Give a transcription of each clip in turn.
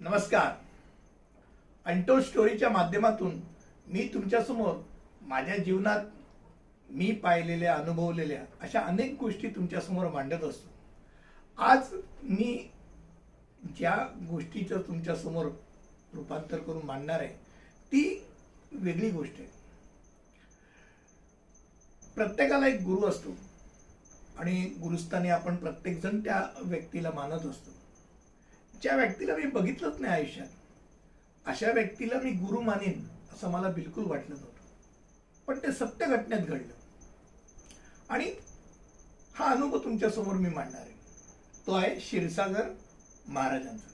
नमस्कार. अंटो स्टोरीच्या माध्यमातून मी तुमच्यासमोर माझ्या जीवनात मी पाहिलेल्या अनुभवलेल्या अशा अनेक गोष्टी तुमच्यासमोर मांडत असतो. आज मी ज्या गोष्टीचं तुमच्यासमोर रूपांतर करून मांडणार आहे ती वेगळी गोष्ट आहे. प्रत्येकाला एक गुरु असतो आणि गुरुस्थानी आपण प्रत्येकजण त्या व्यक्तीला मानत असतो. ज्या व्यक्तीला मी बघितलंच नाही आयुष्यात अशा व्यक्तीला मी गुरु मानेन असं मला बिलकुल वाटलं नव्हतं. पण ते सत्य घटनेत घडलं. आणि हा अनुभव तुमच्यासमोर मी मांडणार आहे. तो आहे क्षीरसागर महाराजांचा.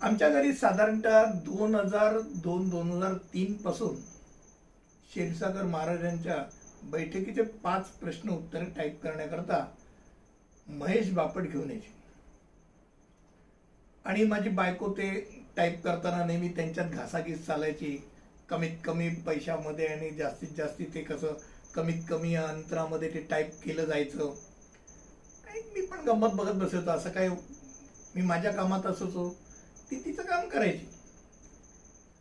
आमच्या घरी साधारणतः दोन हजार दोन दोन हजार तीन पासून क्षीरसागर महाराजांच्या बैठकीचे पाच प्रश्न उत्तरे टाईप करण्याकरता महेश बापट घेऊन यायचे. आणि माझी बायको ते टाईप करताना नेहमी त्यांच्यात घासाघीस चालायची. कमीत कमी पैशामध्ये आणि जास्तीत जास्ती ते कसं कमीत कमी अंतरामध्ये ते टाईप केलं जायचं. आणि मी पण गंमत बघत बसायचो. असं काय मी माझ्या कामात असायचो. ती तिचं काम करायची.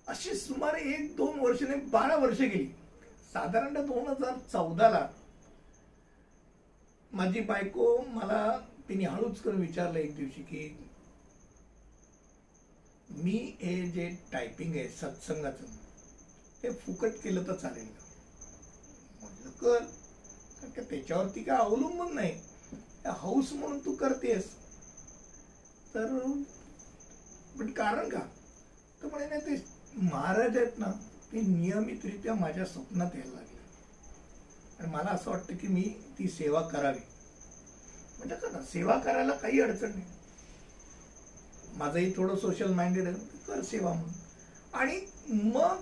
अशी सुमारे एक दोन वर्ष नाही बारा वर्ष गेली. साधारणतः दोन हजार चौदाला माझी बायको मला तिने हळूच करून विचारलं एक दिवशी की मी हे जे टायपिंग आहे सत्संगाचं ते फुकट केलं तर चालेल का? म्हटलं कर. कारण का त्याच्यावरती काय अवलंबून नाही. हौस म्हणून तू करतेस. तर पण कारण का? तर म्हणे नाही ते महाराज आहेत ना ते नियमितरित्या माझ्या स्वप्नात यायला लागले. आणि मला असं वाटतं की मी ती सेवा करावी. म्हणजे का ना सेवा करायला काही अडचण नाही. माझंही थोडं सोशल माइंडेड आहे. कर सेवा म्हणून. आणि मग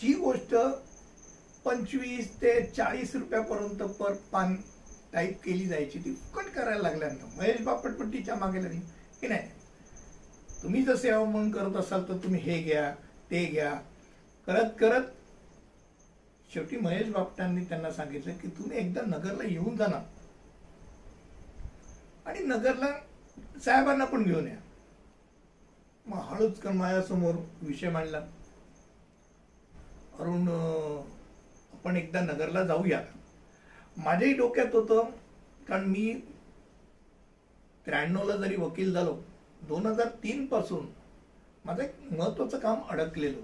जी गोष्ट पंचवीस ते चाळीस रुपयापर्यंत पर पान टाईप केली जायची ती फुकट करायला लागल्यानंतर महेश बापट पण तिच्यामागे लागली की नाही? तुम्ही जर सेवा म्हणून करत असाल तर तुम्ही हे घ्या ते घ्या. करत करत शेवटी महेश बापटांनी त्यांना सांगितलं की तुम्ही एकदा नगरला येऊन जाणार आणि नगरला साहेबांना पण घेऊन या. मग हळूच कर माझ्यासमोर विषय मांडला. अरुण आपण एकदा नगरला जाऊया. माझ्याही डोक्यात होतं कारण मी त्र्याण्णवला जरी वकील झालो दोन हजार तीन पासून माझं एक महत्वाचं काम अडकलेलं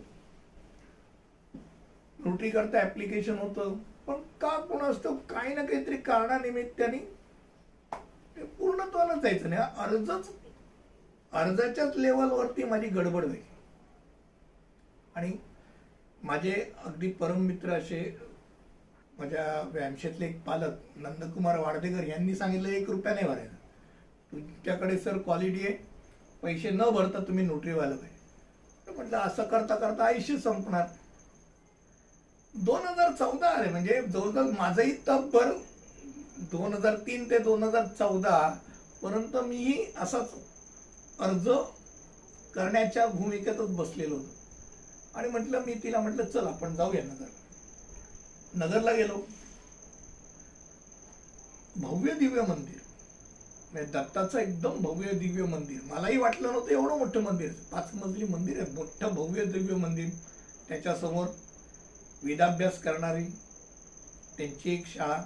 नोटरीकरता ॲप्लिकेशन करता ऍप्लिकेशन होतं पण का कोण असतं काही ना काहीतरी कारणानिमित्ताने पूर्णत्वाला जायचं नाही? अर्जच अर्जाच्याच लेवलवरती माझी गडबड व्हायची. आणि माझे अगदी परममित्र असे माझ्या व्यायामशेतले एक पालक नंदकुमार वाडदेकर यांनी सांगितलं एक रुपया नाही भरायचा. तुमच्याकडे सर क्वालिटी आहे पैसे न भरता तुम्ही नोटरी व्हायला पाहिजे. तर म्हटलं असं करता करता आयुष्य संपणार. दोन हजार चौदा आले म्हणजे जवळजवळ माझंही तपभर दोन हजार तीन ते दोन हजार चौदा परंतु मीही असाच अर्ज करण्याच्या भूमिकेतच बसलेलो होतो. आणि म्हटलं मी तिला म्हटलं चल आपण जाऊया नगर नगरला गेलो. भव्य दिव्य मंदिर. म्हणजे दत्ताचं एकदम भव्य दिव्य मंदिर. मलाही वाटलं नव्हतं एवढं मोठं मंदिर. पाच मजली मंदिर आहे. मोठं भव्य दिव्य मंदिर. त्याच्यासमोर वेदाभ्यास करणारी त्यांची एक शाळा.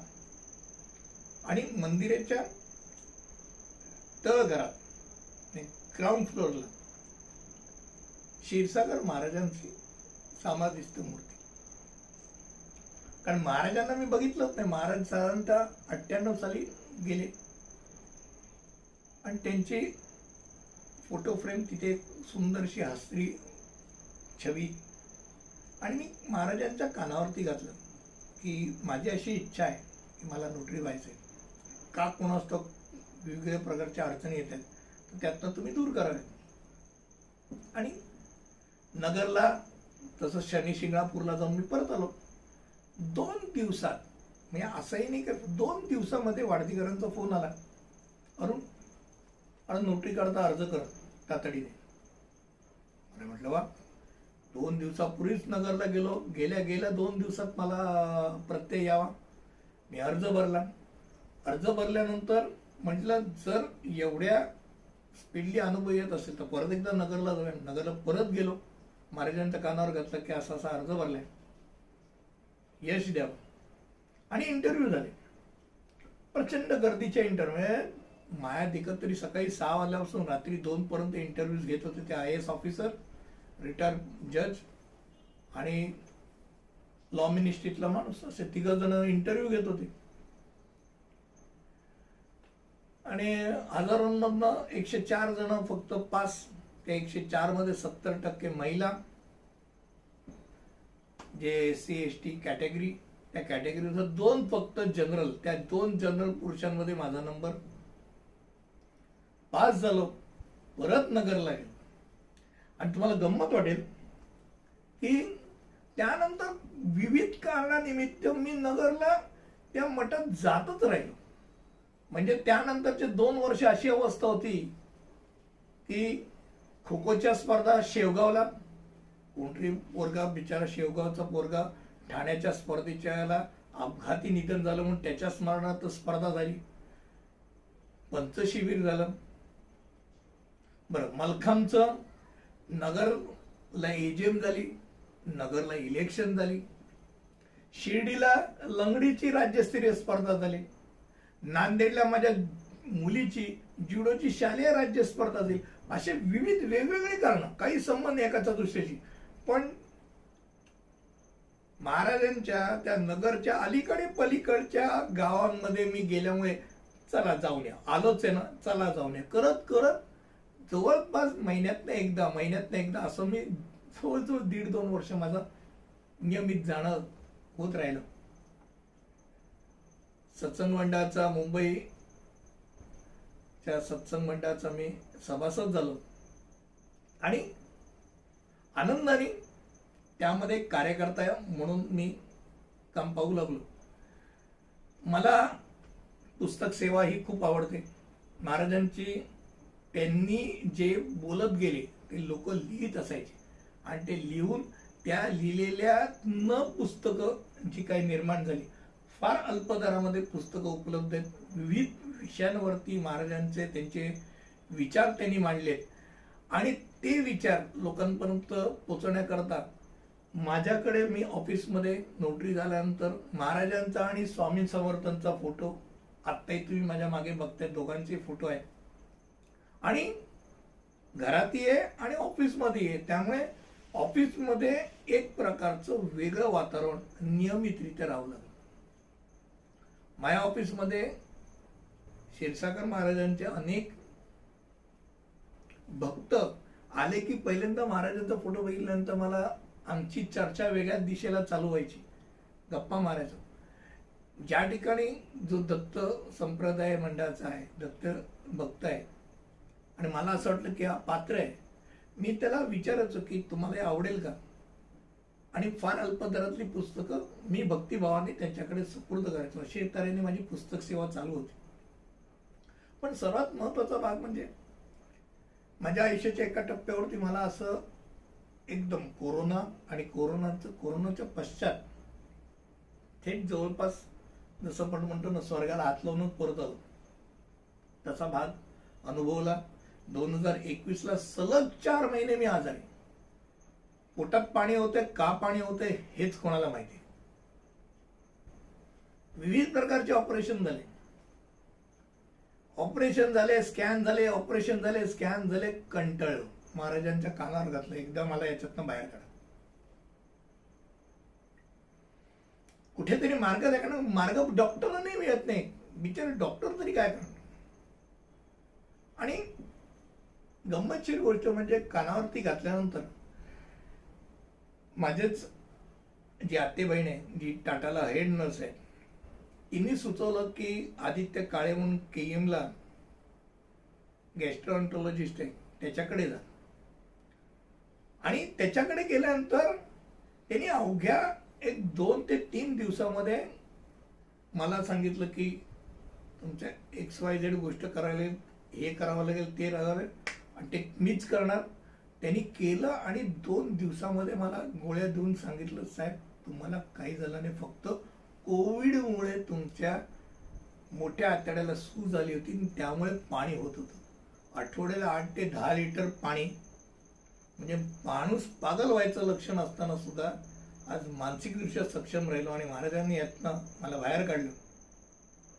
आणि मंदिराच्या तळ घरात. ग्राउंड फ्लोअरला क्षीरसागर महाराजांची समाधिस्थ मूर्ती. कारण महाराजांना मी बघितलंच नाही. महाराज साधारणतः अठ्ठ्याण्णव साली गेले. आणि त्यांची फोटो फ्रेम तिथे सुंदरशी हास्त्री छवी. आणि मी महाराजांच्या कानावरती घातलं की माझी अशी इच्छा आहे की मला नोटरी व्हायचं आहे का कोणास्तव वेगवेगळ्या प्रकारच्या अडचणी येत आहेत. तर त्यातनं तुम्ही दूर करावे आणि नगरला तसं शनी शिंगणापूरला जाऊन मी परत आलो. दोन दिवसात म्हणजे असंही नाही करत दोन दिवसामध्ये वाढदीकरांचा फोन आला. अरुण अरे नोटरी काढता अर्ज कर तातडीने. अरे म्हटलं वा दोन दिवसापूर्वीच नगरला गेलो गेल्या गेल्या दोन दिवसात मला प्रत्यय यावा. मी अर्ज भरला. अर्ज भरल्यानंतर म्हटलं जर एवढ्या स्पीडली अनुभव येत असेल तर परत एकदा नगरला जाऊया. नगरला परत गेलो. महाराजांच्या कानावर घातलं की असा असा अर्ज भरलाय. यश द्यावं आणि इंटरव्ह्यू झाले. प्रचंड गर्दीच्या इंटरव्ह्यू म्हणजे माया दिकत तरी सकाळी सहा वाजल्यापासून रात्री दोन पर्यंत इंटरव्ह्यूज घेत होते ते आय एस ऑफिसर रिटायर जज आणि लॉ मिनिस्ट्रीतला माणूस. असे तिघ जण इंटरव्ह्यू घेत होते. आणि हजारोंमधनं एकशे चार जण फक्त पास त्या एकशे चारमध्ये सत्तर टक्के महिला जे सी एस टी कॅटेगरी त्या कॅटेगरीचं दोन फक्त जनरल त्या दोन जनरल पुरुषांमध्ये माझा नंबर पास झालो परत नगरला गेलो आणि तुम्हाला गंमत वाटेल की त्यानंतर विविध कारणानिमित्त मी नगरला त्या मठात जातच राहिलो. म्हणजे त्यानंतरचे दोन वर्ष अशी अवस्था होती की खो खोच्या स्पर्धा शेवगावला कोणतरी पोरगा बिचारा शेवगावचा पोरगा ठाण्याच्या स्पर्धेच्या याला अपघाती निधन झालं म्हणून त्याच्या स्मरणार्थ स्पर्धा झाली. पंचशिबिर झालं. बरं मलखामचं नगरला एजीएम झाली नगरला इलेक्शन झाली. शिर्डीला लंगडीची राज्यस्तरीय स्पर्धा झाली. नांदेडला माझ्या मुलीची जुडोची शालेय राज्य स्पर्धा झाली असे विविध वेगवेगळी कारण काही संबंध एकाचा दुसऱ्याशी पण महाराजांच्या त्या नगरच्या अलीकडे पलीकडच्या गावांमध्ये मी गेल्यामुळे चला जाऊन या. आलोच आहे ना चला जाऊन या. करत करत जवळपास महिन्यातनं एकदा महिन्यातनं एकदा असं मी जवळजवळ दीड दोन वर्ष माझं नियमित जाणं होत राहिलं. सत्संग मंडळाचा मुंबईच्या सत्संग मंडळाचा मी सभासद झालो. आणि आनंदाने त्यामध्ये कार्यकर्ता म्हणून मी काम पाहू लागलो. मला पुस्तक सेवा ही खूप आवडते. महाराजांची त्यांनी जे बोलत गेले ते लोक लिहित असायचे. आणि ते लिहून त्या लिहिलेल्या न पुस्तकं जी काही निर्माण झाली फार अल्प दरामध्ये पुस्तकं उपलब्ध आहेत. विविध विषयांवरती महाराजांचे त्यांचे विचार त्यांनी मांडले आणि ते विचार लोकांपर्यंत पोचवण्याकरता माझ्याकडे मी ऑफिसमध्ये नोटरी झाल्यानंतर महाराजांचा आणि स्वामी समर्थांचा फोटो आत्ताही तुम्ही माझ्या मागे बघताय दोघांचे फोटो आहे. आणि घरातही आहे आणि ऑफिसमध्ये आहे. त्यामुळे ऑफिसमध्ये एक प्रकारचं वेगळं वातावरण नियमितरित्या राहू लागलं. माझ्या ऑफिसमध्ये क्षीरसागर महाराजांचे अनेक भक्त आले की पहिल्यांदा महाराजांचा फोटो बघितल्यानंतर मला आमची चर्चा वेगळ्याच दिशेला चालू व्हायची. गप्पा मारायचो. ज्या ठिकाणी जो दत्त संप्रदाय मंडळाचा आहे दत्त भक्त आहे आणि मला असं वाटलं की हा पात्र आहे मी त्याला विचारायचो की तुम्हाला हे आवडेल का? आणि फार अल्प दरातली पुस्तकं मी भक्तिभावाने त्यांच्याकडे सुपूर्द करायचो. अशी तऱ्हेने माझी पुस्तक सेवा चालू होती. पण सर्वात महत्त्वाचा भाग म्हणजे माझ्या आयुष्याच्या एका टप्प्यावरती मला असं एकदम कोरोना आणि कोरोनाचं कोरोनाच्या पश्चात थेट जवळपास जसं आपण म्हणतो ना स्वर्गाला हात लावूनच परत आलो. तसा भाग अनुभवला. दोन हजार एकवीसला सलग चार महिने मी आजारी. पोटात पाणी होते का पाणी होते हेच कोणाला माहिती. विविध प्रकारचे ऑपरेशन झाले. ऑपरेशन झाले स्कॅन झाले ऑपरेशन झाले स्कॅन झाले कंटाळलो. महाराजांच्या कानावर घातलं एकदा मला याच्यातनं बाहेर काढा. कुठेतरी मार्ग दाखवणार मार्ग डॉक्टरला नाही मिळत नाही. बिचारे डॉक्टर तरी काय करणार? आणि गंमतशीर गोष्ट म्हणजे कानावरती घातल्यानंतर माझेच जी आते बहीण आहे जी टाटाला हेड नर्स आहे तिने सुचवलं की आदित्य काळे म्हणून के एमला गॅस्ट्रॉन्टॉलॉजिस्ट आहे त्याच्याकडे जा. आणि त्याच्याकडे गेल्यानंतर त्यांनी अवघ्या एक दोन ते तीन दिवसामध्ये मला सांगितलं की तुमच्या एक्स वाय झेड गोष्ट करायला हे करावं लागेल ते राहावं आणि ते मीच करणार. त्यांनी केलं आणि दोन दिवसामध्ये मला गोळ्या देऊन सांगितलं साहेब तुम्हाला काही झालं नाही फक्त कोविडमुळे तुमच्या मोठ्या आतड्याला सूज आली होती आणि त्यामुळे पाणी होत होतं. आठवड्याला आठ ते दहा लिटर पाणी. म्हणजे माणूस पागल व्हायचं लक्षण असताना सुद्धा आज मानसिकदृष्ट्या सक्षम राहिलो आणि महाराजांनी यातनं मला बाहेर काढलं.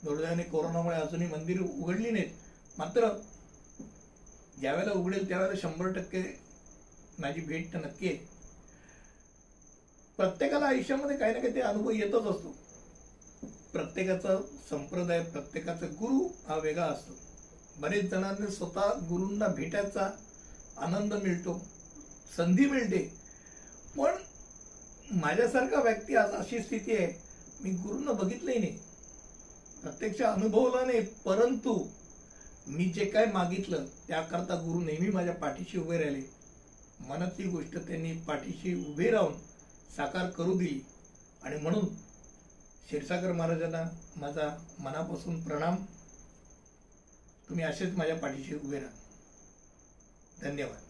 दुर्दैवाने कोरोनामुळे अजूनही मंदिर उघडली नाहीत. मात्र ज्यावेळेला उघडेल त्यावेळेला शंभर टक्के माझी भेट तर नक्की आहे. प्रत्येकाला आयुष्यामध्ये काही ना काही ते अनुभव येतच असतो. प्रत्येकाचा संप्रदाय प्रत्येकाचा गुरु हा वेगळा असतो. बरेच जणांनी स्वतः गुरूंना भेटायचा आनंद मिळतो संधी मिळते. पण माझ्यासारखा व्यक्ती आज अशी स्थिती आहे मी गुरूंना बघितलंही नाही. प्रत्यक्ष अनुभवला नाही परंतु मी जे काय मागितलं त्याकरता गुरु नेहमी माझ्या पाठीशी उभे राहिले. मनातली गोष्ट त्यांनी पाठीशी उभे राहून साकार करू दिली. आणि म्हणून क्षीरसागर महाराजांना माझा मनापासून प्रणाम. तुम्ही असेच माझ्या पाठीशी उभे राहा. धन्यवाद.